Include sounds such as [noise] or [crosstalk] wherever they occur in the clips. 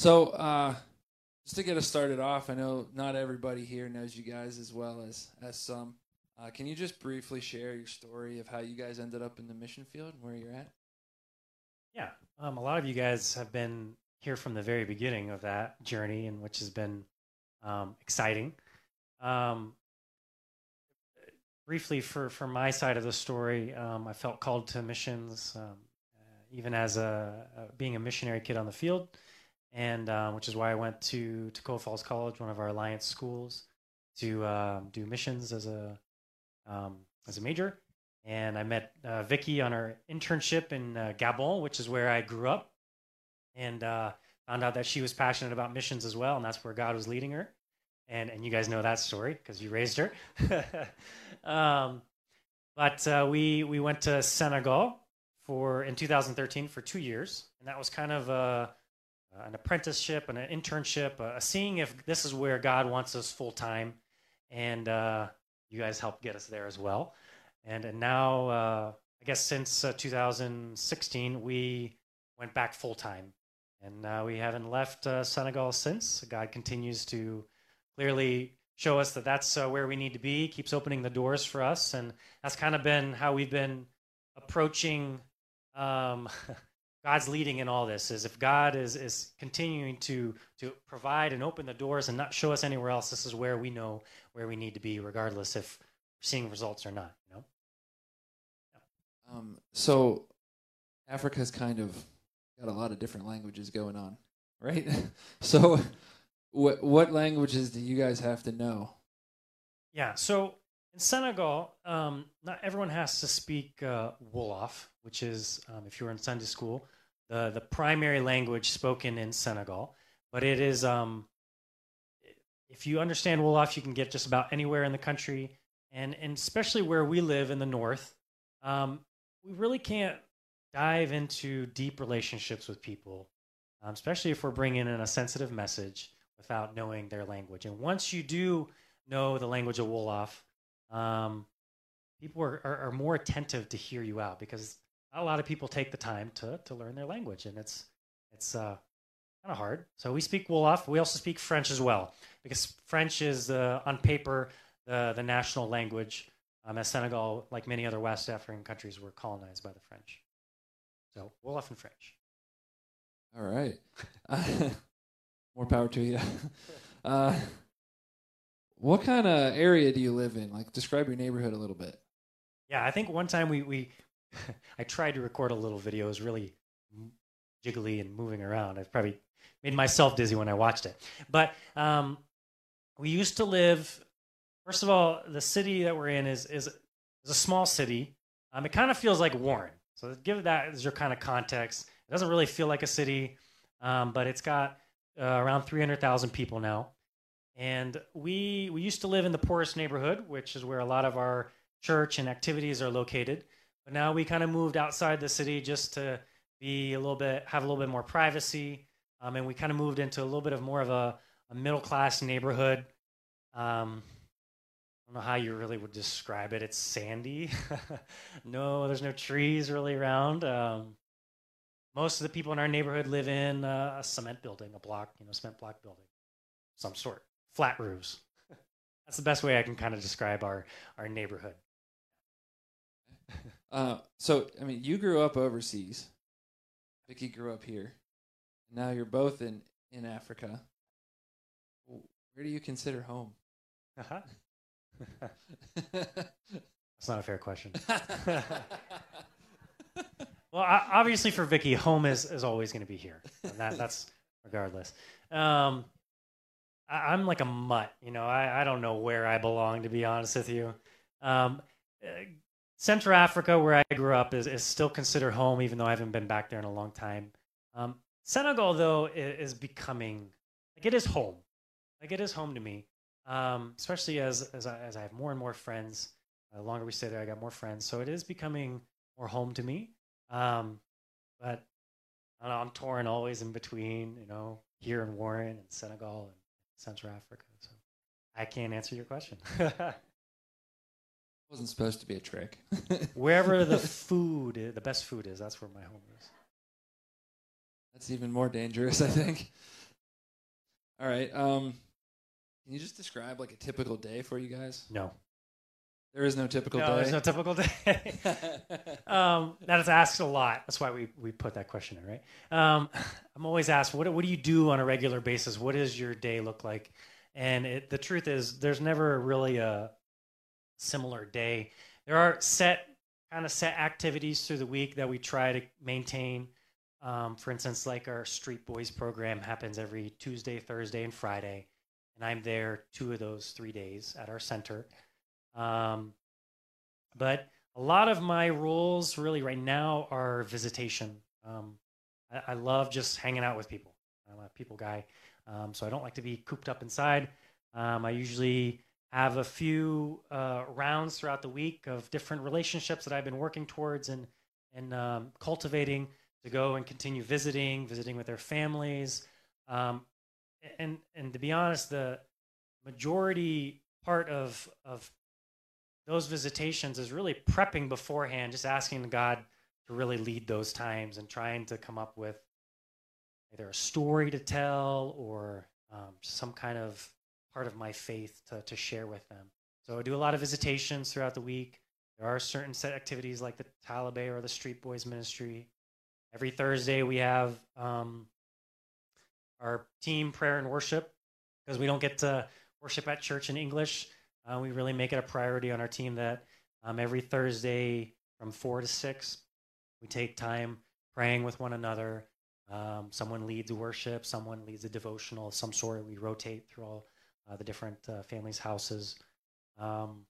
So, uh, just to get us started off, I know not everybody here knows you guys as well as as some. Uh, can you just briefly share your story of how you guys ended up in the mission field and where you're at? Yeah, um, a lot of you guys have been here from the very beginning of that journey, and which has been um, exciting. Um, briefly, for for my side of the story, um, I felt called to missions, uh, even as a, a, being a missionary kid on the field, and uh, which is why I went to Toccoa Falls College, one of our alliance schools, to uh, do missions as a um, as a major. And I met uh, Vicky on our internship in uh, Gabon, which is where I grew up, and uh, found out that she was passionate about missions as well, and that's where God was leading her. And and you guys know that story because you raised her. [laughs] um, but uh, we we went to Senegal for in 2013 for two years, and that was kind of a, an apprenticeship and an internship, a seeing if this is where God wants us full time. And uh, you guys helped get us there as well. And, and now, uh, I guess since uh, 2016, we went back full time. And uh, we haven't left uh, Senegal since. God continues to clearly show us that that's uh, where we need to be, keeps opening the doors for us. And that's kind of been how we've been approaching um, [laughs] God's leading in all this. Is if God is, is continuing to, to provide and open the doors and not show us anywhere else, this is where we know where we need to be, regardless if we're seeing results or not. You know. Yeah. Um, so Africa's kind of got a lot of different languages going on, right? [laughs] so, what what languages do you guys have to know? Yeah. So in Senegal, um, not everyone has to speak uh, Wolof, which is, um, if you were in Sunday school, the the primary language spoken in Senegal. But it is um, if you understand Wolof, you can get just about anywhere in the country, and and especially where we live in the north, um, we really can't dive into deep relationships with people, um, especially if we're bringing in a sensitive message without knowing their language. And once you do know the language of Wolof, um, people are, are, are, more attentive to hear you out because a lot of people take the time to, to learn their language, and it's it's uh, kind of hard. So we speak Wolof. We also speak French as well because French is uh, on paper the the national language. Um, as Senegal, like many other West African countries, were colonized by the French. So Wolof and French. All right. [laughs] more power to you. [laughs] Uh, what kind of area do you live in? Like, describe your neighborhood a little bit. Yeah, I think one time we we [laughs] I tried to record a little video. It was really jiggly and moving around. I probably made myself dizzy when I watched it. But um, we used to live. First of all, the city that we're in is is, is a small city. Um, it kind of feels like Warren. So give that as your kind of context. It doesn't really feel like a city, um, but it's got uh, around 300,000 people now. And we we used to live in the poorest neighborhood, which is where a lot of our church and activities are located. But now we kind of moved outside the city just to be a little bit have a little bit more privacy, um, and we kind of moved into a little bit of more of a, a middle class neighborhood. Um, I don't know how you really would describe it. It's sandy. [laughs] no, there's no trees really around. Um, most of the people in our neighborhood live in a cement building, a block, you know, cement block building, some sort, flat roofs. That's the best way I can kind of describe our our neighborhood. [laughs] Uh, so, I mean, you grew up overseas. Vicky grew up here. Now you're both in in Africa. Where do you consider home? Uh-huh. [laughs] That's not a fair question. [laughs] well, obviously for Vicky, home is, is always going to be here. And that that's regardless. Um, I, am like a mutt, you know. I, I don't know where I belong, to be honest with you. Um, Central Africa, where I grew up, is, is still considered home, even though I haven't been back there in a long time. Um, Senegal, though, is, is, becoming like it is home. Like it is home to me, um, especially as as I, as I have more and more friends. The longer we stay there, I got more friends, so it is becoming more home to me. Um, but I I'm torn always in between, you know, here in Warren and Senegal and Central Africa. So I can't answer your question. [laughs] wasn't supposed to be a trick. [laughs] Wherever the food, is, the best food is, that's where my home is. That's even more dangerous, I think. All right. Um, can you just describe like a typical day for you guys? No. There is no typical no, day. there's no typical day. [laughs] um, that is asked a lot. That's why we, we put that question in, right? Um, I'm always asked, what, what do you do on a regular basis? What does your day look like? And it, the truth is, there's never really a similar day. There are set kind of set activities through the week that we try to maintain. Um, for instance, like our Street Boys program happens every Tuesday, Thursday, and Friday, and I'm there two of those three days at our center. Um, but a lot of my roles really right now are visitation. Um, I, I, love just hanging out with people. I'm a people guy, um, so I don't like to be cooped up inside. Um, I usually have a few uh, rounds throughout the week of different relationships that I've been working towards and and um, cultivating to go and continue visiting, visiting with their families, um, and and to be honest, the majority part of of those visitations is really prepping beforehand, just asking God to really lead those times and trying to come up with either a story to tell or um, some kind of part of my faith to, to share with them. So I do a lot of visitations throughout the week. There are certain set activities like the Talibé or the Street Boys Ministry. Every Thursday we have um, our team prayer and worship because we don't get to worship at church in English. Uh, we really make it a priority on our team that um, every Thursday from four to six, we take time praying with one another. Um, someone leads worship, someone leads a devotional of some sort. We rotate through all uh, the different uh, families' houses. Um,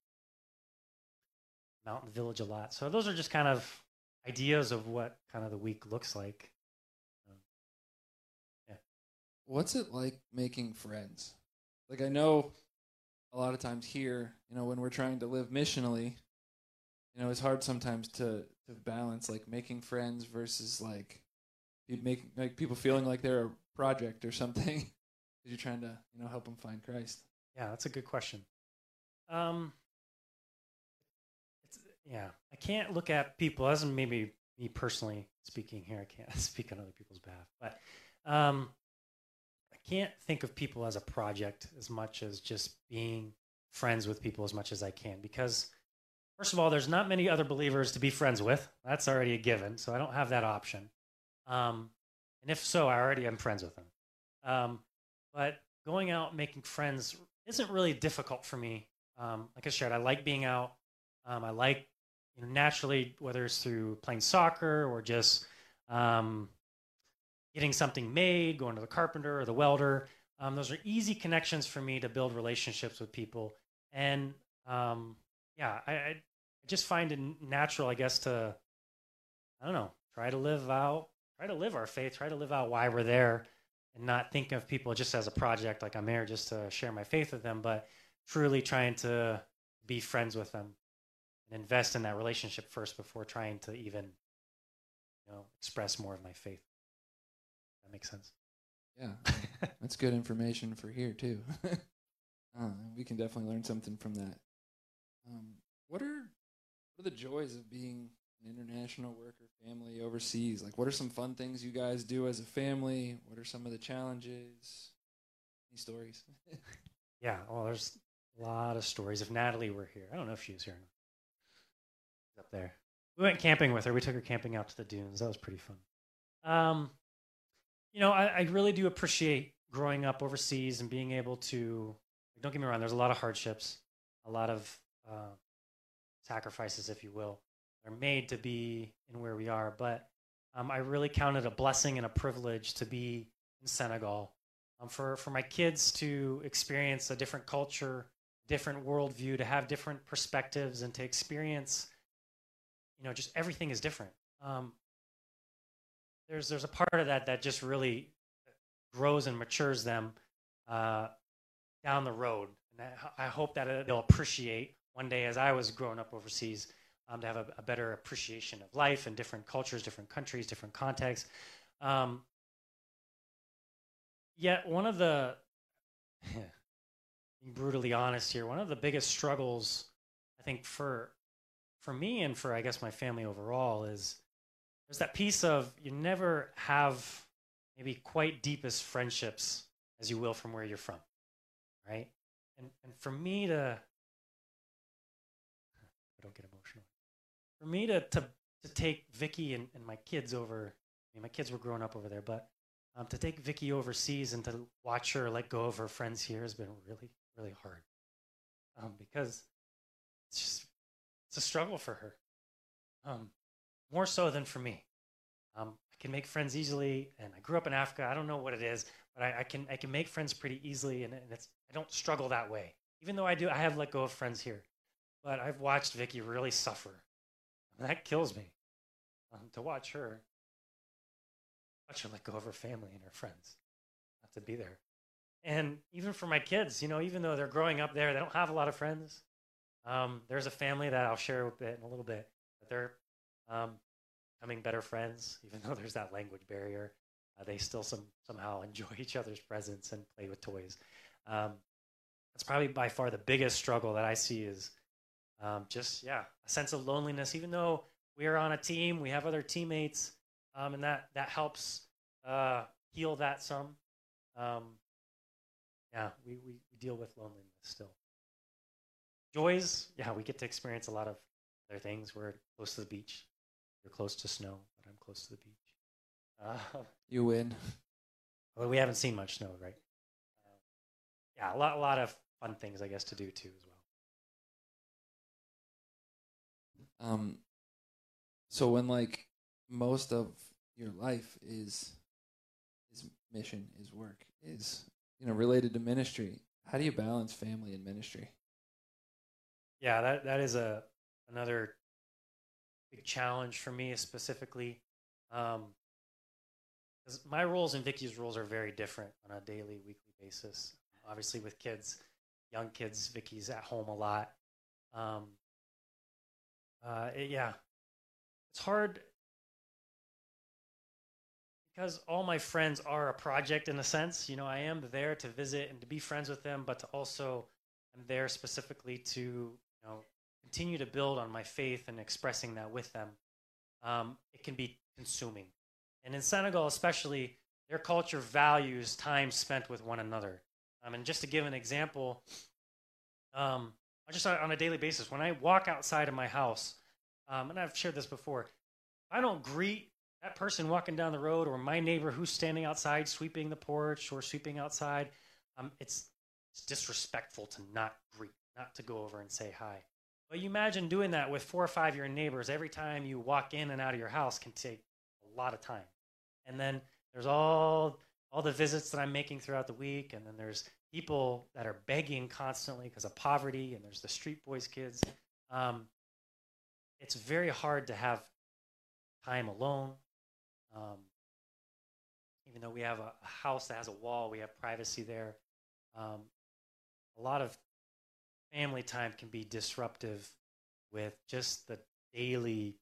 Mountain Village a lot. So those are just kind of ideas of what kind of the week looks like. Um, yeah. What's it like making friends? Like I know a lot of times here, you know, when we're trying to live missionally, you know, it's hard sometimes to to balance like making friends versus like make like people feeling like they're a project or something [laughs] because you're trying to you know help them find Christ. Yeah, that's a good question. Um, yeah, I can't look at people as maybe me personally speaking here. I can't [laughs] speak on other people's behalf, but um, can't think of people as a project as much as just being friends with people as much as I can because first of all, there's not many other believers to be friends with. That's already a given, so I don't have that option. Um, and if so, I already am friends with them. Um, but going out making friends isn't really difficult for me. Um, like I shared, I like being out. Um, I like you know, naturally, whether it's through playing soccer or just um, getting something made, going to the carpenter or the welder. Um, those are easy connections for me to build relationships with people. And um, yeah, I, I just find it natural, I guess, to, I don't know, try to live out, try to live our faith, try to live out why we're there and not think of people just as a project, like I'm there just to share my faith with them, but truly trying to be friends with them and invest in that relationship first before trying to even, you know, express more of my faith. That makes sense. Yeah, that's good information for here too. [laughs] uh, we can definitely learn something from that. Um, what are what are the joys of being an international worker family overseas? Like, what are some fun things you guys do as a family? What are some of the challenges? Any stories? [laughs] yeah, well, there's a lot of stories. If Natalie were here, I don't know if she was here. She's up there. We went camping with her. We took her camping out to the dunes. That was pretty fun. Um, you know, I, I really do appreciate growing up overseas and being able to. Don't get me wrong. There's a lot of hardships, a lot of uh, sacrifices, if you will, are made to be in where we are. But um, I really count it a blessing and a privilege to be in Senegal. Um, for for my kids to experience a different culture, different worldview, to have different perspectives, and to experience, you know, just everything is different. Um, there's there's a part of that that just really grows and matures them uh, down the road. And I, I hope that they'll appreciate one day, as I was growing up overseas, um, to have a, a, better appreciation of life and different cultures, different countries, different contexts. Um, yet, one of the [laughs] being brutally honest here, one of the biggest struggles I think for for me and for I guess my family overall is there's that piece of you never have maybe quite deepest friendships as you will from where you're from, right? And and for me to, I don't get emotional. For me to to to take Vicky and, and my kids over. I mean, my kids were growing up over there, but um, to take Vicky overseas and to watch her let go of her friends here has been really really hard um, because it's just it's a struggle for her, um, more so than for me. Um, I can make friends easily, and I grew up in Africa. I don't know what it is, but I, I can I can make friends pretty easily, and, and it's I don't struggle that way. Even though I do, I have let go of friends here, but I've watched Vicky really suffer. And that kills me um, to watch her watch her let go of her family and her friends, not to be there. And even for my kids, you know, even though they're growing up there, they don't have a lot of friends. Um, there's a family that I'll share bit in a little bit, but they're um, becoming better friends, [laughs] even though there's that language barrier. Uh, they still some somehow [laughs] enjoy each other's presence and play with toys. Um, that's probably by far the biggest struggle that I see is um, just yeah a sense of loneliness. Even though we are on a team, we have other teammates, um, and that that helps uh, heal that some. Um, yeah, we, we, we deal with loneliness still. Joys, yeah, we get to experience a lot of other things. We're close to the beach. You're close to snow, but I'm close to the beach. Uh, [laughs] You win. well, we haven't seen much snow, right? Uh, yeah, a lot, a lot of fun things, I guess, to do too as well. Um, so when like most of your life is is mission, is work, is you know related to ministry, how do you balance family and ministry? Yeah, that that is a another big challenge for me specifically. Um, because my roles and Vicky's roles are very different on a daily, weekly basis. Obviously, with kids, young kids, Vicky's at home a lot. Um, uh, it- yeah, it's hard because all my friends are a project in a sense. You know, I am there to visit and to be friends with them, but to also I'm there specifically to you know continue to build on my faith and expressing that with them. Um, it can be consuming, and in Senegal especially, their culture values time spent with one another. Um, and just to give an example, um, just on a daily basis, when I walk outside of my house, um, and I've shared this before, I don't greet that person walking down the road or my neighbor who's standing outside sweeping the porch or sweeping outside. Um, it's, it's disrespectful to not greet, not to go over and say hi. But you imagine doing that with four or five of your neighbors every time you walk in and out of your house can take a lot of time. And then there's all all the visits that I'm making throughout the week, and then there's people that are begging constantly because of poverty, and there's the street boys kids. Um, it's very hard to have time alone. Um, even though we have a, house that has a wall, we have privacy there. Um, a lot of family time can be disruptive with just the daily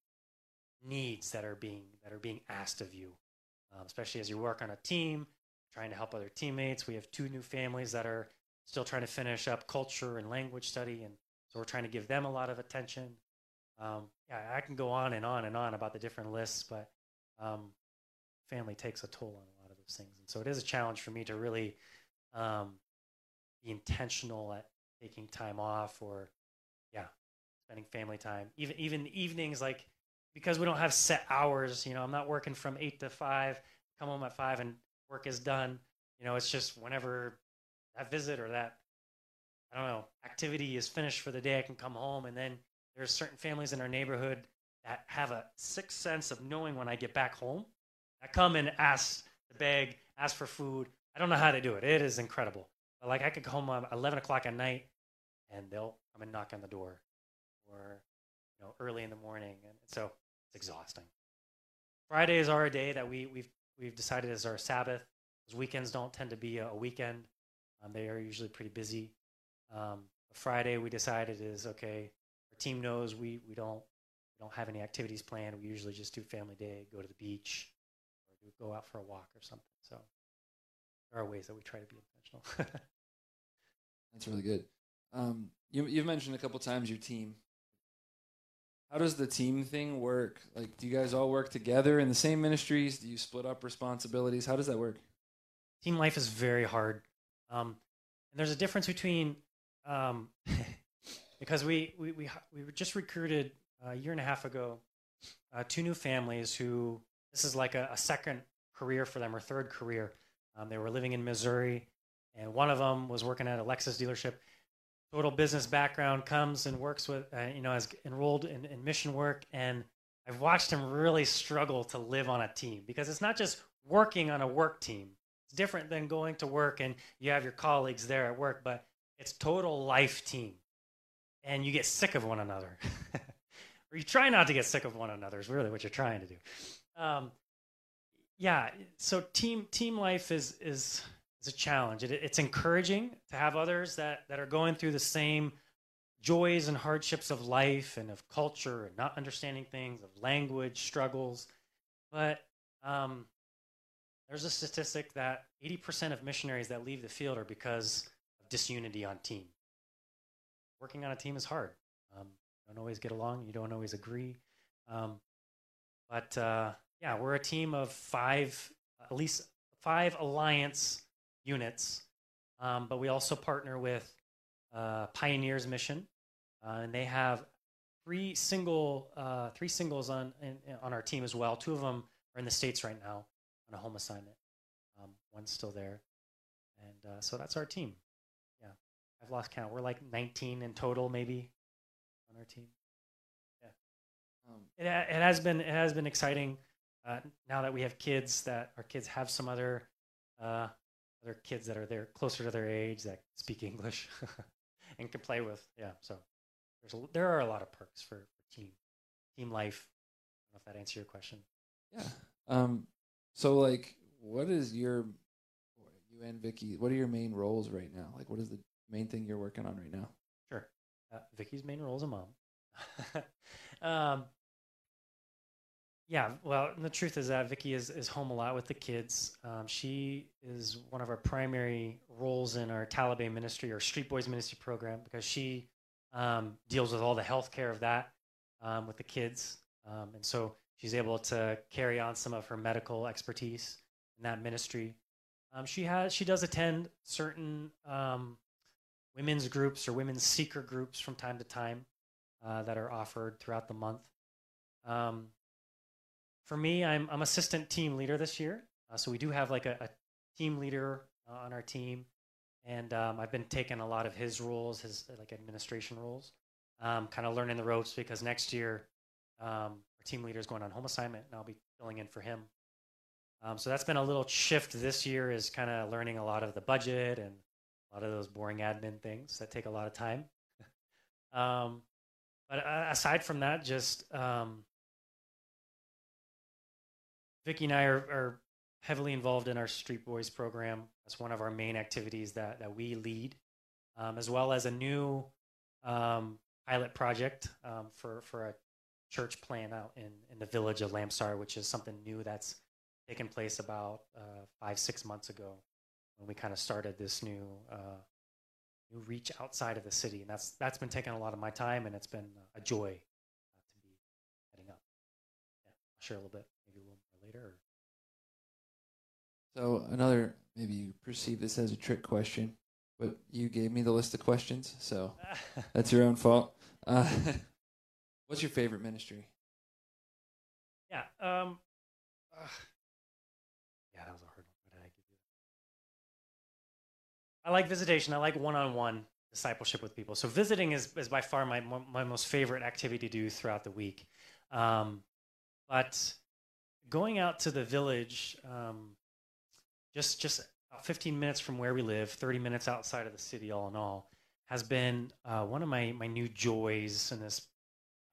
needs that are being that are being asked of you, um, especially as you work on a team, trying to help other teammates. We have two new families that are still trying to finish up culture and language study, and so we're trying to give them a lot of attention. Um, yeah, I can go on and on and on about the different lists, but um, family takes a toll on a lot of those things, and so it is a challenge for me to really um, be intentional at taking time off or yeah, spending family time. Even even evenings, like because we don't have set hours. You know, I'm not working from eight to five. Come home at five and work is done. You know, it's just whenever that visit or that I don't know activity is finished for the day, I can come home and then there's certain families in our neighborhood that have a sixth sense of knowing when I get back home. I come and ask to beg, ask for food. I don't know how to do it. It is incredible. But like I could go home at 11 o'clock at night and they'll come and knock on the door or you know early in the morning and so it's exhausting. Fridays are a day that we, we've we've decided is our sabbath. Those weekends don't tend to be a, weekend. Um, they are usually pretty busy. Um, friday we decided is okay our team knows we, we don't we don't have any activities planned. We usually just do family day go to the beach or go out for a walk or something so there are ways that we try to be intentional [laughs] That's really good. Um, you, you've mentioned a couple times your team. How does the team thing work? Like, do you guys all work together in the same ministries? Do you split up responsibilities? How does that work? team life is very hard Um, and there's a difference between um, [laughs] because we, we we we were just recruited a year and a half ago uh, two new families who this is like a, a second career for them or third career. Um, they were living in Missouri, and one of them was working at a Lexus dealership. Total business background comes and works with, uh, you know, has enrolled in, in mission work. And I've watched him really struggle to live on a team because it's not just working on a work team. It's different than going to work and you have your colleagues there at work, but it's total life team. And you get sick of one another. [laughs] or you try not to get sick of one another is really what you're trying to do. Um, yeah, so team team life is is is a challenge. It, it's encouraging to have others that that are going through the same joys and hardships of life and of culture and not understanding things, of language struggles. But um, there's a statistic that 80% of missionaries that leave the field are because of disunity on team. Working on a team is hard. Um, you don't always get along. You don't always agree. Um, but uh, yeah, we're a team of five, at least five alliance units. Um, but we also partner with uh, Pioneers Mission, uh, and they have three single uh, three singles on in, on our team as well. Two of them are in the states right now on a home assignment. Um, one's still there, and uh, so that's our team. Yeah, I've lost count. We're like 19 in total, maybe, on our team. Yeah, um, it it has been it has been exciting. Uh, now that we have kids, that our kids have some other uh, other kids that are there closer to their age that speak English [laughs] and can play with. Yeah, so there's a, there are a lot of perks for, for team team life. I don't know if that answers your question. Yeah. Um. So, like, what is your you and Vicky? What are your main roles right now? Like, what is the main thing you're working on right now? Sure. Uh, Vicky's main role is a mom. [laughs] um, yeah, well, the truth is that Vicky is, is home a lot with the kids. Um, she is one of our primary roles in our Talibé ministry or Street Boys ministry program because she um, deals with all the health care of that um, with the kids. Um, and so she's able to carry on some of her medical expertise in that ministry. Um, she has she does attend certain um, women's groups or women's seeker groups from time to time uh, that are offered throughout the month. Um, for me, I'm I'm assistant team leader this year, uh, so we do have like a, a team leader uh, on our team, and um, I've been taking a lot of his roles, his like administration roles, um, kind of learning the ropes because next year um, our team leader is going on home assignment, and I'll be filling in for him. Um, so that's been a little shift this year, is kind of learning a lot of the budget and a lot of those boring admin things that take a lot of time. [laughs] Um, but uh, aside from that, just um, Vicky and I are, are heavily involved in our Street Boys program. That's one of our main activities that, that we lead, um, as well as a new um, pilot project um, for, for a church plan out in, in the village of Lamsar, which is something new that's taken place about uh, five, six months ago when we kind of started this new uh, new reach outside of the city. And that's, that's been taking a lot of my time, and it's been a joy uh, to be heading up. I'll share a little bit So another maybe you perceive this as a trick question, but you gave me the list of questions, so [laughs] that's your own fault. Uh, [laughs] what's your favorite ministry? Yeah. Um, uh, yeah, that was a hard one. What did I give you? I like visitation. I like one-on-one discipleship with people. So visiting is, is by far my my most favorite activity to do throughout the week. Um, but going out to the village, um, just just 15 minutes from where we live, 30 minutes outside of the city, all in all, has been uh, one of my my new joys in this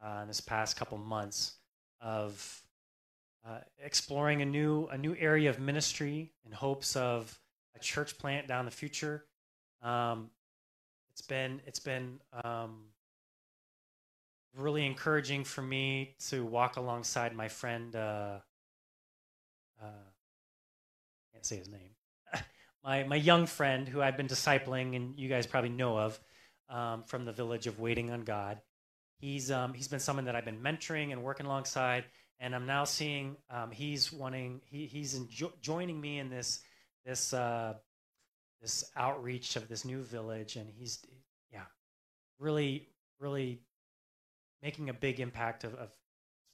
uh, in this past couple months of uh, exploring a new a new area of ministry in hopes of a church plant down the future. Um, it's been it's been um, really encouraging for me to walk alongside my friend uh, uh, can't say his name. [laughs] my my young friend who I've been discipling, and you guys probably know of, um, from the village of Waiting on God. He's um, he's been someone that I've been mentoring and working alongside, and I'm now seeing um, he's wanting he he's enjo- joining me in this this uh, this outreach of this new village, and he's yeah, really really making a big impact of, of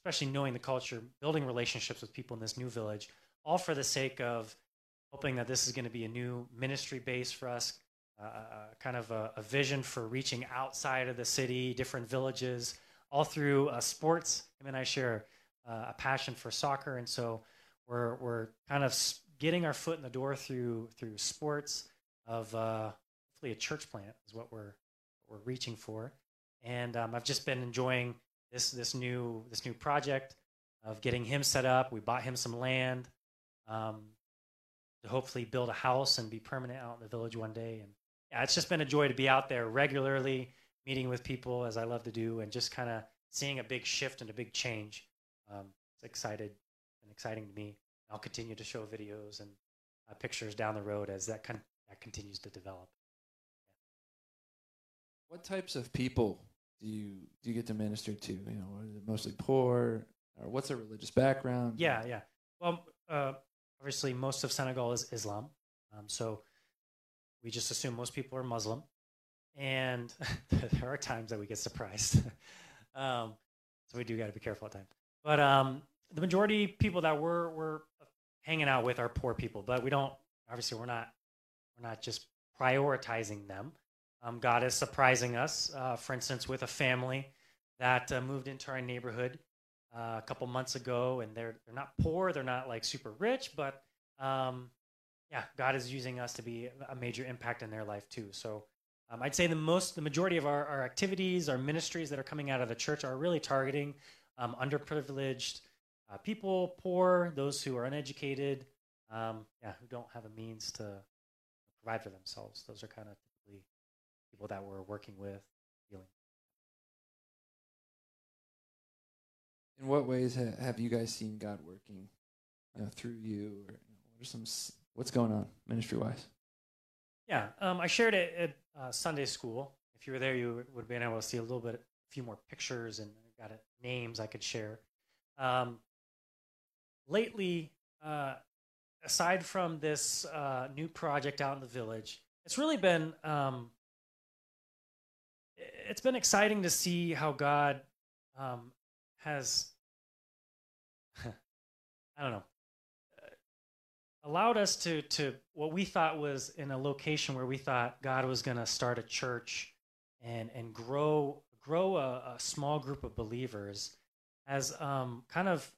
especially knowing the culture, building relationships with people in this new village, all for the sake of hoping that this is going to be a new ministry base for us, uh, kind of a, a, vision for reaching outside of the city, different villages, all through uh, sports. Him and I share uh, a passion for soccer, and so we're we're kind of getting our foot in the door through through sports of uh, hopefully a church plant is what we're what we're reaching for, and um, I've just been enjoying this this new this new project of getting him set up. We bought him some land. Um, to hopefully build a house and be permanent out in the village one day. And yeah, it's just been a joy to be out there regularly, meeting with people as I love to do, and just kind of seeing a big shift and a big change. Um, it's excited and exciting to me. I'll continue to show videos and uh, pictures down the road as that con- that continues to develop. What types of people do you do you get to minister to? You know, mostly poor, or what's their religious background? Yeah, yeah. Well, uh, obviously most of Senegal is Islam, um, so we just assume most people are Muslim, and [laughs] there are times that we get surprised. [laughs] um, so we do got to be careful at times. But um, the majority people that we're we're hanging out with are poor people, but we don't. Obviously, we're not we're not just prioritizing them. Um, God is surprising us. Uh, for instance, with a family that uh, moved into our neighborhood uh, a couple months ago, and they're they're not poor, they're not like super rich, but um, yeah, God is using us to be a major impact in their life too. So um, I'd say the most, the majority of our, our activities, our ministries that are coming out of the church are really targeting um, underprivileged uh, people, poor, those who are uneducated, um, yeah, who don't have a means to provide for themselves. Those are kind of people that we're working with, dealing. In what ways ha- have you guys seen God working, you know, through you, or you know, what are some what's going on ministry wise? Yeah, um, I shared it at uh, Sunday school. If you were there, you would have been able to see a little bit, a few more pictures and got names I could share. Um, lately, uh, aside from this uh, new project out in the village, it's really been um, it's been exciting to see how God um, has [laughs] I don't know uh, allowed us to to what we thought was in a location where we thought God was going to start a church and and grow grow a, a small group of believers has um, kind of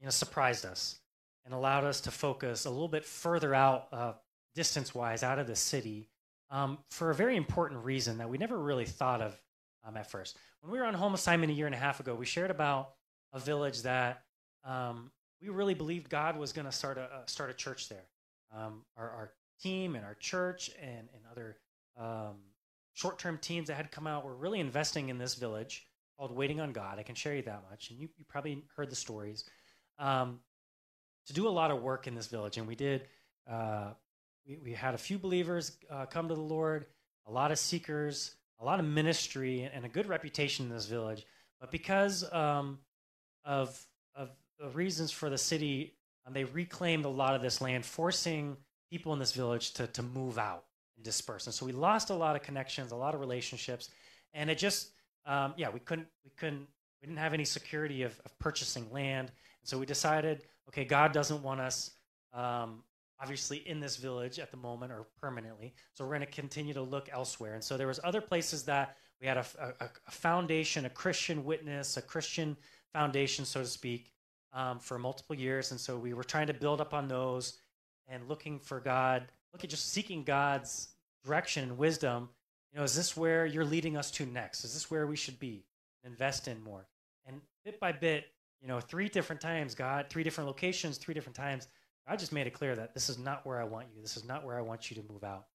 you know surprised us and allowed us to focus a little bit further out uh, distance wise out of the city um, for a very important reason that we never really thought of um, at first. When we were on home assignment a year and a half ago, we shared about a village that um, we really believed God was going to start a uh, start a church there. Um, our, our, team and our church and and other um, short term teams that had come out were really investing in this village called Waiting on God. I can share you that much, and you, you probably heard the stories. Um, to do a lot of work in this village, and we did. Uh, we, we had a few believers uh, come to the Lord, a lot of seekers, a lot of ministry, and a good reputation in this village. But because um, of of the reasons for the city, um, they reclaimed a lot of this land, forcing people in this village to to move out and disperse. And so we lost a lot of connections, a lot of relationships, and it just um, yeah we couldn't we couldn't we didn't have any security of, of purchasing land. And so we decided, okay, God doesn't want us um, obviously in this village at the moment or permanently. So we're going to continue to look elsewhere. And so there was other places that we had a, a, a foundation, a Christian witness, a Christian foundation, so to speak, um, for multiple years. And so we were trying to build up on those and looking for God, look at just seeking God's direction and wisdom. You know, is this where you're leading us to next? Is this where we should be? Invest in more. And bit by bit, you know, three different times, God, three different locations, three different times, I just made it clear that this is not where I want you. This is not where I want you to move out.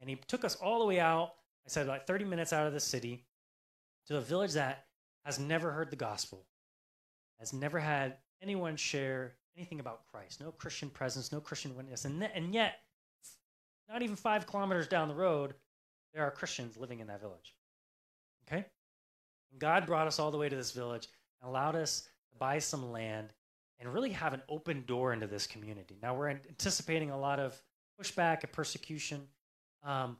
And he took us all the way out. I said like 30 minutes out of the city to a village that has never heard the gospel, has never had anyone share anything about Christ, no Christian presence, no Christian witness. And, and yet, not even five kilometers down the road, there are Christians living in that village. Okay? And God brought us all the way to this village and allowed us to buy some land and really have an open door into this community. Now we're anticipating a lot of pushback and persecution. Um,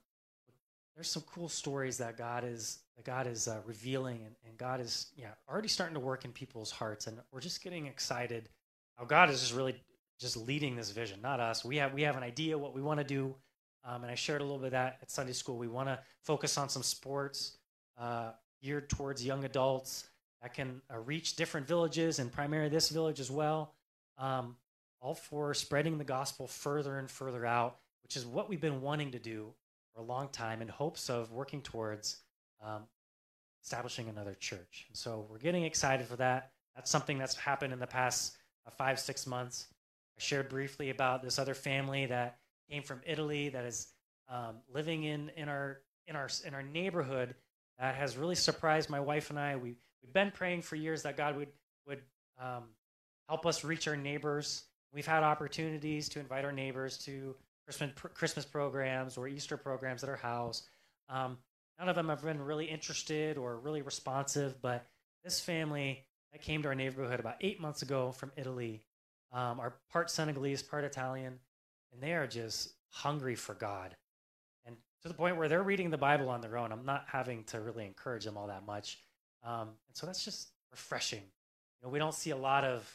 there's some cool stories that God is that God is uh, revealing, and, and God is yeah already starting to work in people's hearts, and we're just getting excited. How God is just really just leading this vision, not us. We have we have an idea what we want to do, um, and I shared a little bit of that at Sunday school. We want to focus on some sports uh, geared towards young adults that can uh, reach different villages, and primarily this village as well. Um, all for spreading the gospel further and further out, which is what we've been wanting to do for a long time in hopes of working towards um, establishing another church. And so we're getting excited for that. That's something that's happened in the past uh, five, six months. I shared briefly about this other family that came from Italy that is um, living in, in, our, in, our, in our neighborhood that has really surprised my wife and I. We, we've been praying for years that God would, would um, help us reach our neighbors. We've had opportunities to invite our neighbors to Christmas, Christmas programs or Easter programs at our house. Um, none of them have been really interested or really responsive, but this family that came to our neighborhood about eight months ago from Italy um, are part Senegalese, part Italian, and they are just hungry for God. And to the point where they're reading the Bible on their own. I'm not having to really encourage them all that much. Um, and so that's just refreshing. You know, we don't see a lot of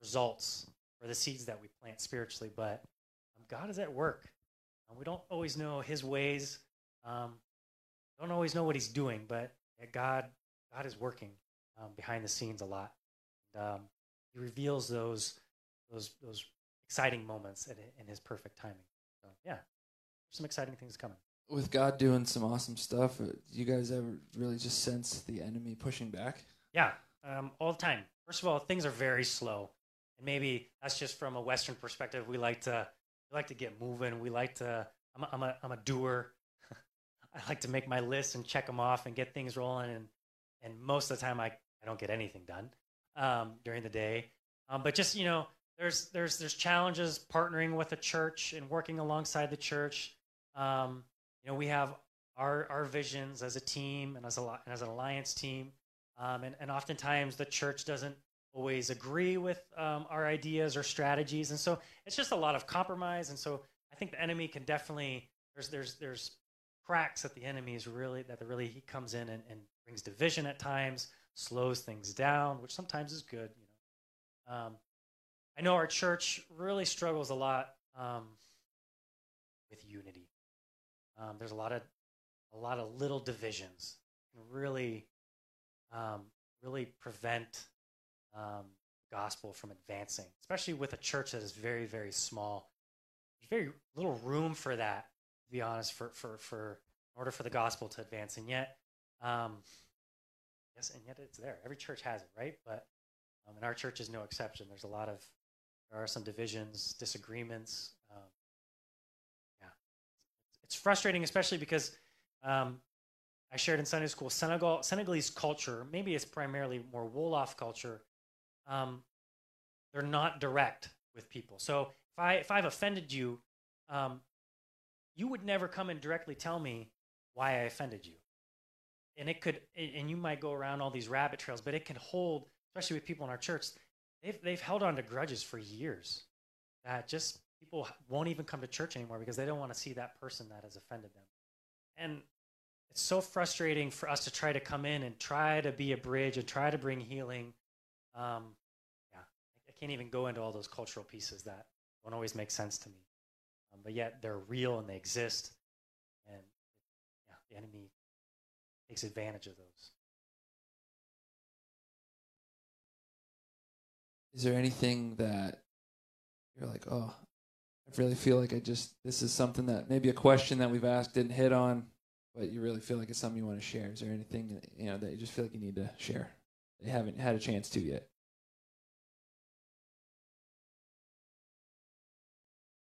results for the seeds that we plant spiritually, but um, God is at work. Um, we don't always know His ways. Um, don't always know what He's doing, but God, God is working um, behind the scenes a lot. And, um, he reveals those those those exciting moments in, in His perfect timing. So yeah, some exciting things coming. With God doing some awesome stuff, uh, do you guys ever really just sense the enemy pushing back? Yeah, um, all the time. First of all, things are very slow, and maybe that's just from a Western perspective. We like to we like to get moving. We like to. I'm a, I'm a, I'm a doer. [laughs] I like to make my list and check them off and get things rolling. And and most of the time, I I don't get anything done um, during the day. Um, but just you know, there's there's there's challenges partnering with the church and working alongside the church. Um, you know, we have our our visions as a team and as a and as an alliance team, um, and and oftentimes the church doesn't always agree with um, our ideas or strategies, and so it's just a lot of compromise. And so I think the enemy can definitely there's there's there's cracks that the enemy is really that really he comes in and, and brings division at times, slows things down, which sometimes is good. You know, um, I know our church really struggles a lot um, with unity. Um, there's a lot of a lot of little divisions can really um, really prevent um, gospel from advancing, especially with a church that is very very small. There's very little room for that, to be honest, for for for in order for the gospel to advance, and yet. Um, yes, and yet it's there. Every church has it, right? But um, and our church is no exception. There's a lot of there are some divisions, disagreements. It's frustrating, especially because um, I shared in Sunday school Senegal Senegalese culture. Maybe it's primarily more Wolof culture. Um, they're not direct with people. So if I if I've offended you, um, you would never come and directly tell me why I offended you. And it could, and you might go around all these rabbit trails, but it can hold, especially with people in our church, they've, they've held on to grudges for years that just people won't even come to church anymore because they don't want to see that person that has offended them. And it's so frustrating for us to try to come in and try to be a bridge and try to bring healing. Um, yeah, I can't even go into all those cultural pieces that don't always make sense to me. Um, but yet they're real and they exist. And yeah, the enemy takes advantage of those. Is there anything that you're like, oh, really feel like I just this is something that maybe a question that we've asked didn't hit on, but you really feel like it's something you want to share? Is there anything that, you know that you just feel like you need to share that you haven't had a chance to yet?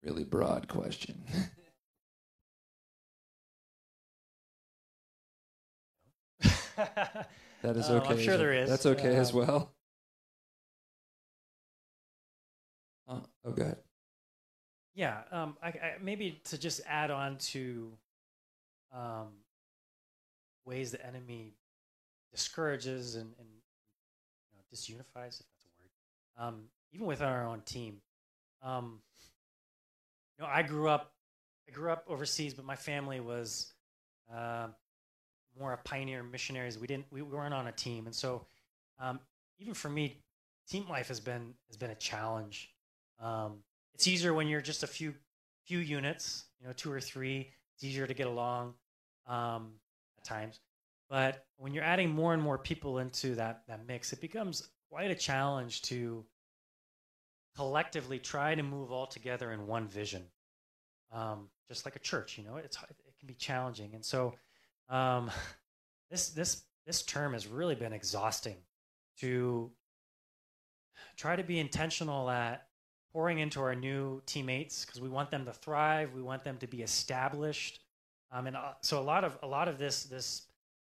Really broad question. [laughs] that is [laughs] okay. Uh, I'm sure there is. That's okay as Um, well. Uh, oh, good. Yeah, um, I, I, maybe to just add on to um, ways the enemy discourages and, and you know, disunifies, if that's a word, um, even within our own team. Um, you know, I grew up, I grew up overseas, but my family was uh, more a pioneer missionaries. We didn't, we weren't on a team, and so um, even for me, team life has been has been a challenge. Um, it's easier when you're just a few few units, you know, two or three. It's easier to get along um, at times. But when you're adding more and more people into that that mix, it becomes quite a challenge to collectively try to move all together in one vision. Um, just like a church, you know, it's it can be challenging, and so um, [laughs] this this this term has really been exhausting to try to be intentional at pouring into our new teammates because we want them to thrive, we want them to be established, um, and uh, so a lot of a lot of this this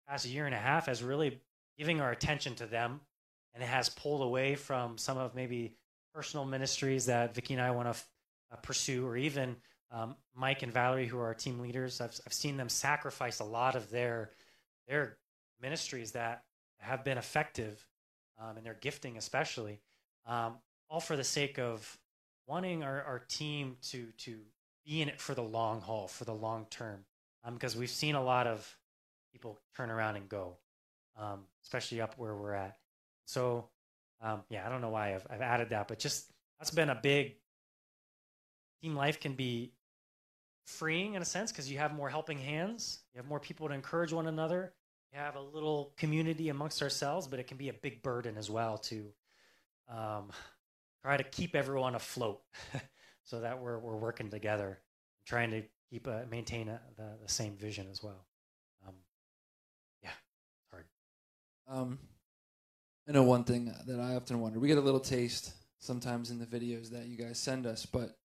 past year and a half has really giving our attention to them, and it has pulled away from some of maybe personal ministries that Vicky and I want to f- uh, pursue, or even um, Mike and Valerie, who are our team leaders. I've I've seen them sacrifice a lot of their their ministries that have been effective, um, and their gifting especially, um, all for the sake of wanting our, our team to to be in it for the long haul, for the long term, because um, we've seen a lot of people turn around and go, um, especially up where we're at. So, um, yeah, I don't know why I've, I've added that, but just that's been a big team life can be freeing in a sense because you have more helping hands, you have more people to encourage one another, you have a little community amongst ourselves, but it can be a big burden as well to um, try to keep everyone afloat [laughs] so that we're, we're working together, trying to keep a, maintain a, the, the same vision as well. Um, yeah, hard. Um, I know one thing that I often wonder. We get a little taste sometimes in the videos that you guys send us, but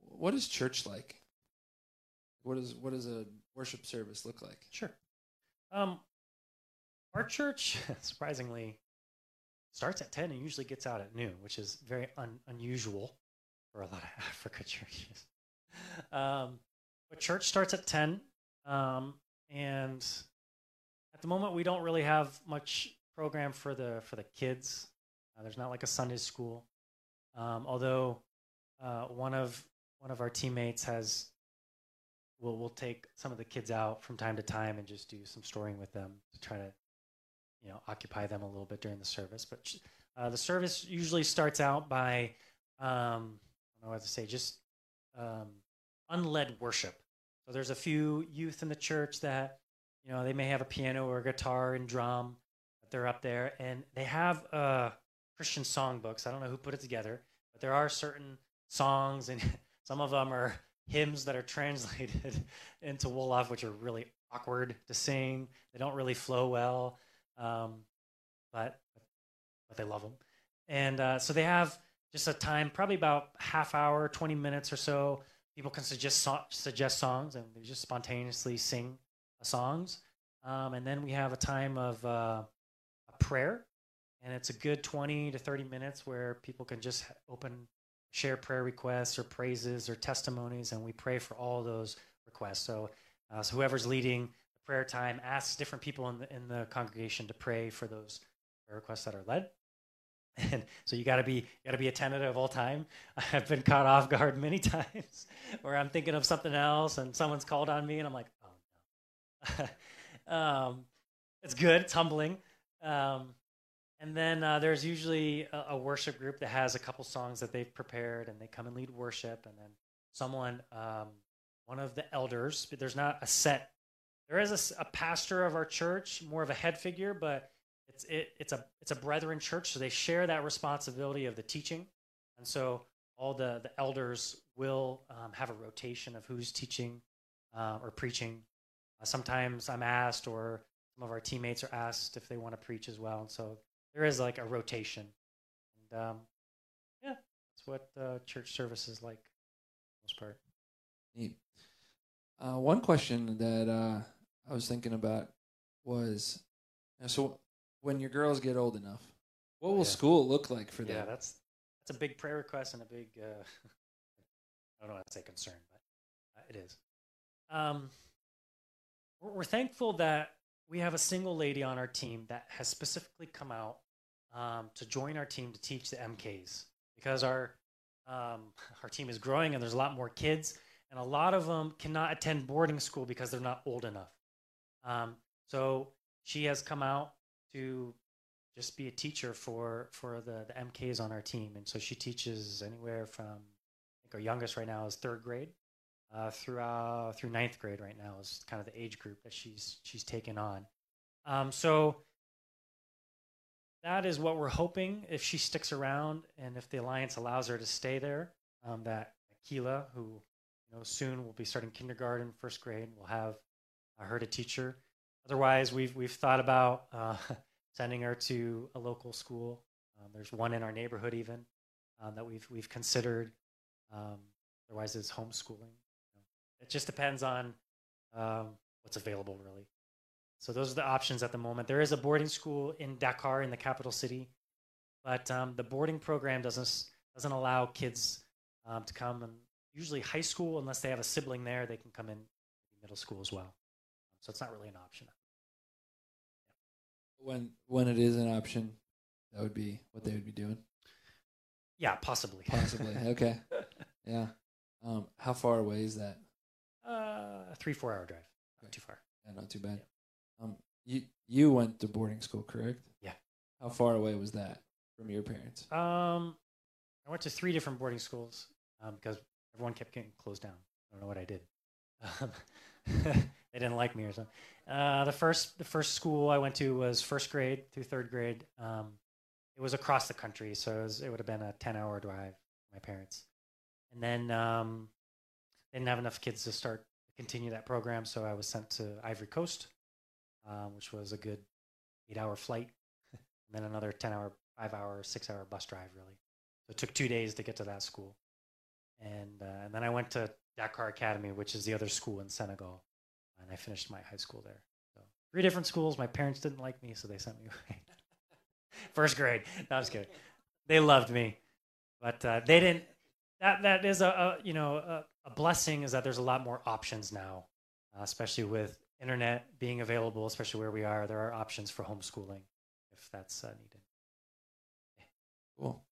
what is church like? What is what does a worship service look like? Sure. Um, our church, [laughs] surprisingly, starts at 10 and usually gets out at noon, which is very un- unusual for a lot of [laughs] Africa churches. Um, but church starts at 10. Um, and at the moment, we don't really have much program for the for the kids. Uh, there's not like a Sunday school. Um, although uh, one of one of our teammates has will will take some of the kids out from time to time and just do some storying with them to try to you know occupy them a little bit during the service. But uh, the service usually starts out by um, I don't know what to say, just um, unled worship. So there's a few youth in the church that you know they may have a piano or a guitar and drum, but they're up there and they have uh, Christian songbooks. I don't know who put it together, but there are certain songs and [laughs] some of them are hymns that are translated [laughs] into Wolof, which are really awkward to sing. They don't really flow well um, but but they love them. And uh, so they have just a time, probably about half hour, twenty minutes or so. People can suggest so- suggest songs, and they just spontaneously sing songs. Um, and then we have a time of uh, a prayer, and it's a good twenty to thirty minutes where people can just open, share prayer requests or praises or testimonies, and we pray for all those requests. So, uh, so whoever's leading prayer time asks different people in the, in the congregation to pray for those requests that are led. [laughs] And so you got to be you got to be attentive all time. [laughs] I've been caught off guard many [laughs] times where I'm thinking of something else and someone's called on me and I'm like, oh no. um, it's good. It's humbling. Um, and then uh, there's usually a, a, worship group that has a couple songs that they've prepared and they come and lead worship. And then someone, um, one of the elders, but there's not a set there is a, a, pastor of our church, more of a head figure, but it's it, it's a it's a brethren church, so they share that responsibility of the teaching, and so all the the elders will um, have a rotation of who's teaching uh, or preaching. Uh, sometimes I'm asked, or some of our teammates are asked if they want to preach as well, and so there is like a rotation, and um, yeah, that's what uh, church service is like, most part. Neat. Uh, one question that uh, I was thinking about was so when your girls get old enough, what will yeah. school look like for them? Yeah, that's that's a big prayer request and a big uh, [laughs] I don't know how to say concern, but uh, it is. Um, we're, we're, thankful that we have a single lady on our team that has specifically come out um, to join our team to teach the MKs because our um, [laughs] our team is growing and there's a lot more kids, and a lot of them cannot attend boarding school because they're not old enough. Um, so she has come out to just be a teacher for for the, the MKs on our team, and so she teaches anywhere from I think our youngest right now is third grade uh, through uh, through ninth grade right now is kind of the age group that she's she's taken on. Um, so that is what we're hoping if she sticks around and if the alliance allows her to stay there. Um, that Keela, who you know soon will be starting kindergarten, first grade, will have uh, her to teacher. Otherwise, we've we've thought about uh, [laughs] sending her to a local school. Um, there's one in our neighborhood even um, that we've we've considered. Um, otherwise, it's homeschooling. It just depends on um, what's available, really. So those are the options at the moment. There is a boarding school in Dakar, in the capital city, but um, the boarding program doesn't doesn't allow kids um, to come and usually high school unless they have a sibling there. They can come in middle school as well. So it's not really an option. When when it is an option, that would be what they would be doing. Yeah, possibly. Possibly. [laughs] okay. Yeah. Um, how far away is that? Uh, three four hour drive. Not too far. Yeah, not too bad. Um, you you went to boarding school, correct? Yeah. How far away was that from your parents? Um, I went to three different boarding schools um, because everyone kept getting closed down. I don't know what I did. [laughs] Um, [laughs] they didn't like me or something. Uh, the first the first school I went to was first grade through third grade. Um, it was across the country, so it, was, it would have been a ten hour drive. My parents, and then um, they didn't have enough kids to start continue that program, so I was sent to Ivory Coast, um, which was a good eight hour flight, [laughs] and then another ten hour, five hour, six hour bus drive. Really, so it took two days to get to that school, and uh, and then I went to Dakar Academy, which is the other school in Senegal, and I finished my high school there. So three different schools. My parents didn't like me, so they sent me [laughs] away. First grade. No, was kidding. They loved me, but uh, they didn't. That that is a, a you know a, a, blessing is that there's a lot more options now, uh, especially with internet being available, especially where we are. There are options for homeschooling if that's uh, needed. Cool.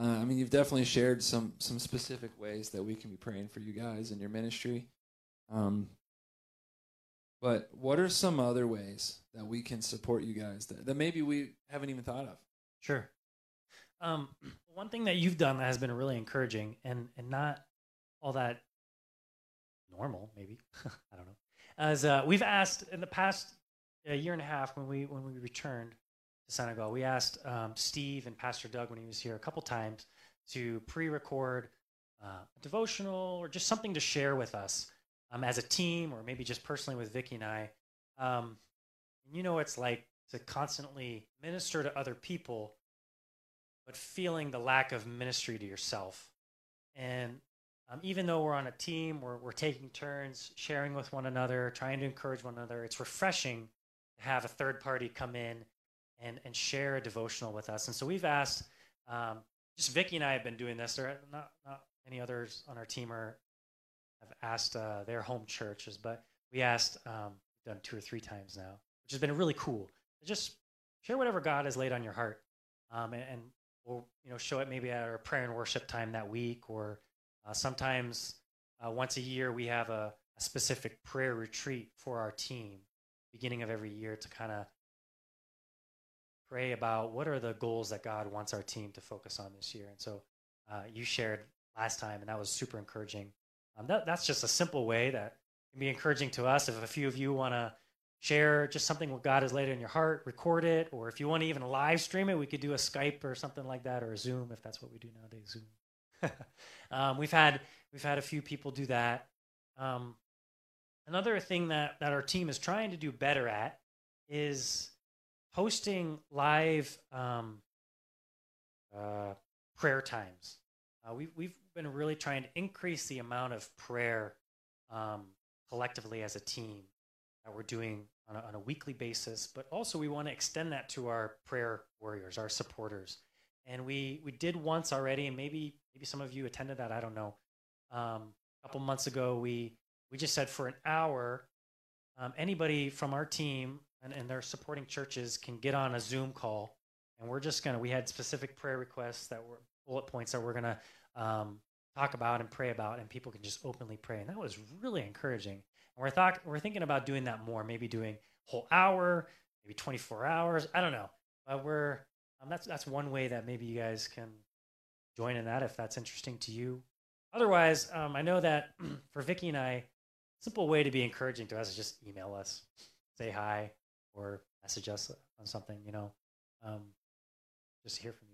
Uh, I mean, you've definitely shared some some specific ways that we can be praying for you guys in your ministry. Um, but what are some other ways that we can support you guys that, that maybe we haven't even thought of? Sure. Um, [clears throat] one thing that you've done that has been really encouraging and and not all that normal, maybe [laughs] I don't know, as uh, we've asked in the past a year and a half when we when we returned to Senegal, we asked um, Steve and Pastor Doug when he was here a couple times to pre-record uh, a devotional or just something to share with us um, as a team or maybe just personally with Vicky and I. Um, you know, it's like to constantly minister to other people, but feeling the lack of ministry to yourself. And um, even though we're on a team, we're, we're taking turns, sharing with one another, trying to encourage one another, it's refreshing to have a third party come in and, and share a devotional with us. And so we've asked, um, just Vicky and I have been doing this. There are not, not any others on our team are asked uh, their home churches, but we asked, um, done two or three times now, which has been really cool. Just share whatever God has laid on your heart, um, and, and, we'll you know show it maybe at our prayer and worship time that week, or uh, sometimes uh, once a year we have a, a specific prayer retreat for our team, beginning of every year to kind of pray about what are the goals that God wants our team to focus on this year. And so uh, you shared last time, and that was super encouraging. Um, that, that's just a simple way that can be encouraging to us. If a few of you want to share just something what God has laid in your heart, record it, or if you want to even live stream it, we could do a Skype or something like that, or a Zoom if that's what we do nowadays. Zoom. [laughs] um, we've had we've had a few people do that. Um, another thing that that our team is trying to do better at is hosting live um, uh, prayer times. Uh, we, we've been really trying to increase the amount of prayer um, collectively as a team that we're doing on a, on a weekly basis, but also we want to extend that to our prayer warriors, our supporters. And we we did once already, and maybe maybe some of you attended that. I don't know. Um, a couple months ago, we we just said for an hour, um, anybody from our team and, and their supporting churches can get on a Zoom call, and we're just gonna. We had specific prayer requests that were bullet points that we're gonna um, talk about and pray about, and people can just openly pray. And that was really encouraging. And we're thought we're thinking about doing that more, maybe doing whole hour, maybe 24 hours. I don't know, but we're um, that's that's one way that maybe you guys can join in that if that's interesting to you. Otherwise, um, I know that [clears throat] for Vicky and I, simple way to be encouraging to us is just email us, say hi, or message us on something. You know, um, just hear from you.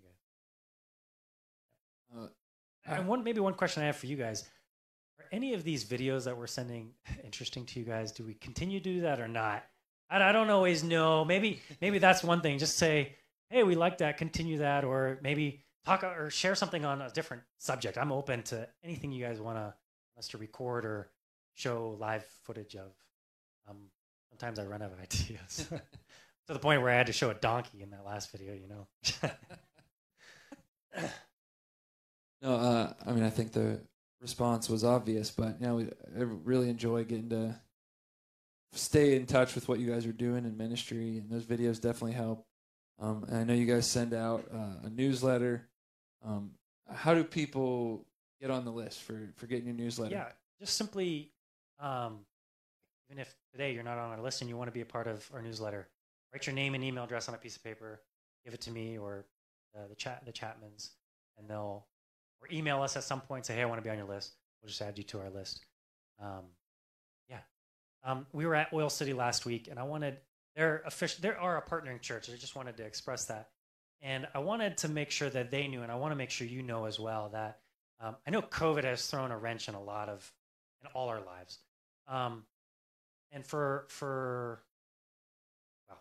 Uh, and one maybe one question I have for you guys: Are any of these videos that we're sending [laughs] interesting to you guys? Do we continue to do that or not? I, I don't always know. Maybe maybe that's one thing. Just say, hey, we like that. Continue that, or maybe talk or share something on a different subject. I'm open to anything you guys want to us to record or show live footage of. Um, sometimes I run out of [laughs] ideas [laughs] to the point where I had to show a donkey in that last video. You know. No, uh, I mean I think the response was obvious, but you know, I really enjoy getting to stay in touch with what you guys are doing in ministry, and those videos definitely help. Um, I know you guys send out uh, a newsletter. Um, how do people get on the list for for getting your newsletter? Yeah, just simply, um, even if today you're not on our list and you want to be a part of our newsletter, write your name and email address on a piece of paper, give it to me or uh, the chat the Chapmans, and they'll or email us at some point. Say, hey, I want to be on your list. We'll just add you to our list. Um, yeah, um, we were at Oil City last week, and I wanted they're official. They are a partnering church. I just wanted to express that, and I wanted to make sure that they knew, and I want to make sure you know as well that um, I know COVID has thrown a wrench in a lot of in all our lives, um, and for for well,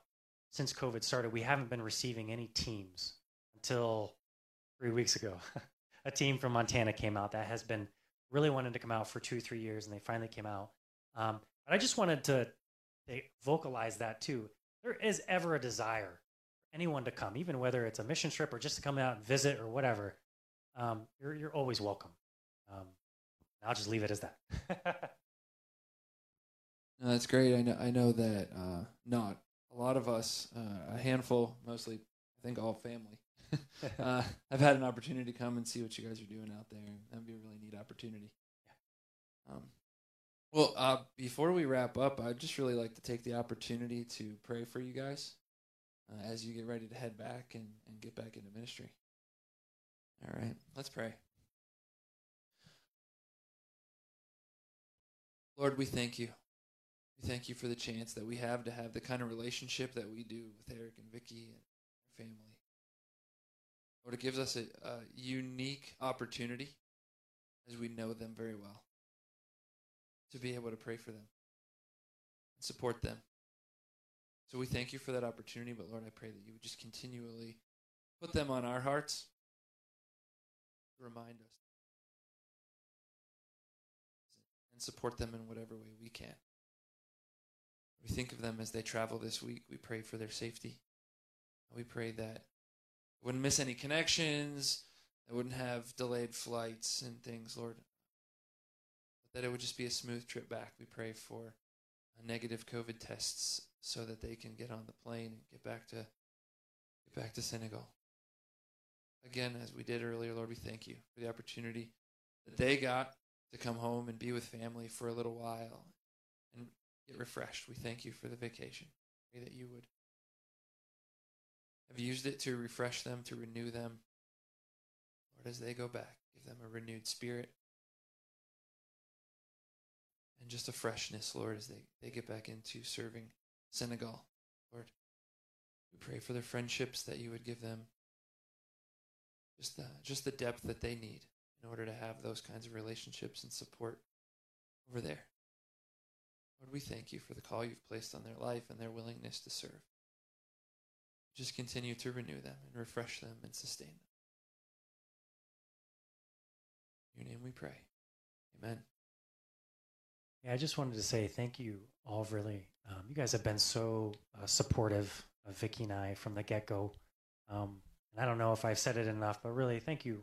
since COVID started, we haven't been receiving any teams until three weeks ago. [laughs] a team from Montana came out that has been really wanting to come out for two, three years, and they finally came out. Um, but I just wanted to they vocalize that too. There is ever a desire for anyone to come, even whether it's a mission trip or just to come out and visit or whatever. Um, you're you're always welcome. Um, I'll just leave it as that. [laughs] no, that's great. I know I know that uh, not a lot of us, uh, a handful, mostly I think all family. [laughs] uh, I've had an opportunity to come and see what you guys are doing out there, that'd be a really neat opportunity. Yeah. Um, well, uh, before we wrap up, I'd just really like to take the opportunity to pray for you guys uh, as you get ready to head back and, and get back into ministry. All right, let's pray. Lord, we thank you. We thank you for the chance that we have to have the kind of relationship that we do with Eric and Vicky and our family. Lord, it gives us a, a unique opportunity as we know them very well to be able to pray for them and support them. So we thank you for that opportunity, but Lord, I pray that you would just continually put them on our hearts to remind us and support them in whatever way we can. We think of them as they travel this week. We pray for their safety. We pray that wouldn't miss any connections, that wouldn't have delayed flights and things, Lord that it would just be a smooth trip back. We pray for uh, negative COVID tests so that they can get on the plane and get back to get back to Senegal. Again, as we did earlier, Lord, we thank you for the opportunity that they got to come home and be with family for a little while and get refreshed. We thank you for the vacation. Pray that you would have used it to refresh them, to renew them. Lord, as they go back, give them a renewed spirit, and just a freshness, Lord, as they, they get back into serving Senegal. Lord, we pray for their friendships that you would give them just the, just the depth that they need in order to have those kinds of relationships and support over there. Lord, we thank you for the call you've placed on their life and their willingness to serve. Just continue to renew them and refresh them and sustain them. In your name we pray. Amen. Yeah, I just wanted to say thank you all. Really, um, you guys have been so uh, supportive of Vicky and I from the get go. Um, and I don't know if I've said it enough, but really, thank you,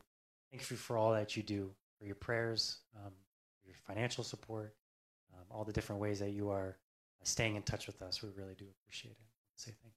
thank you for all that you do, for your prayers, um, your financial support, um, all the different ways that you are uh, staying in touch with us. We really do appreciate it. Say thank you.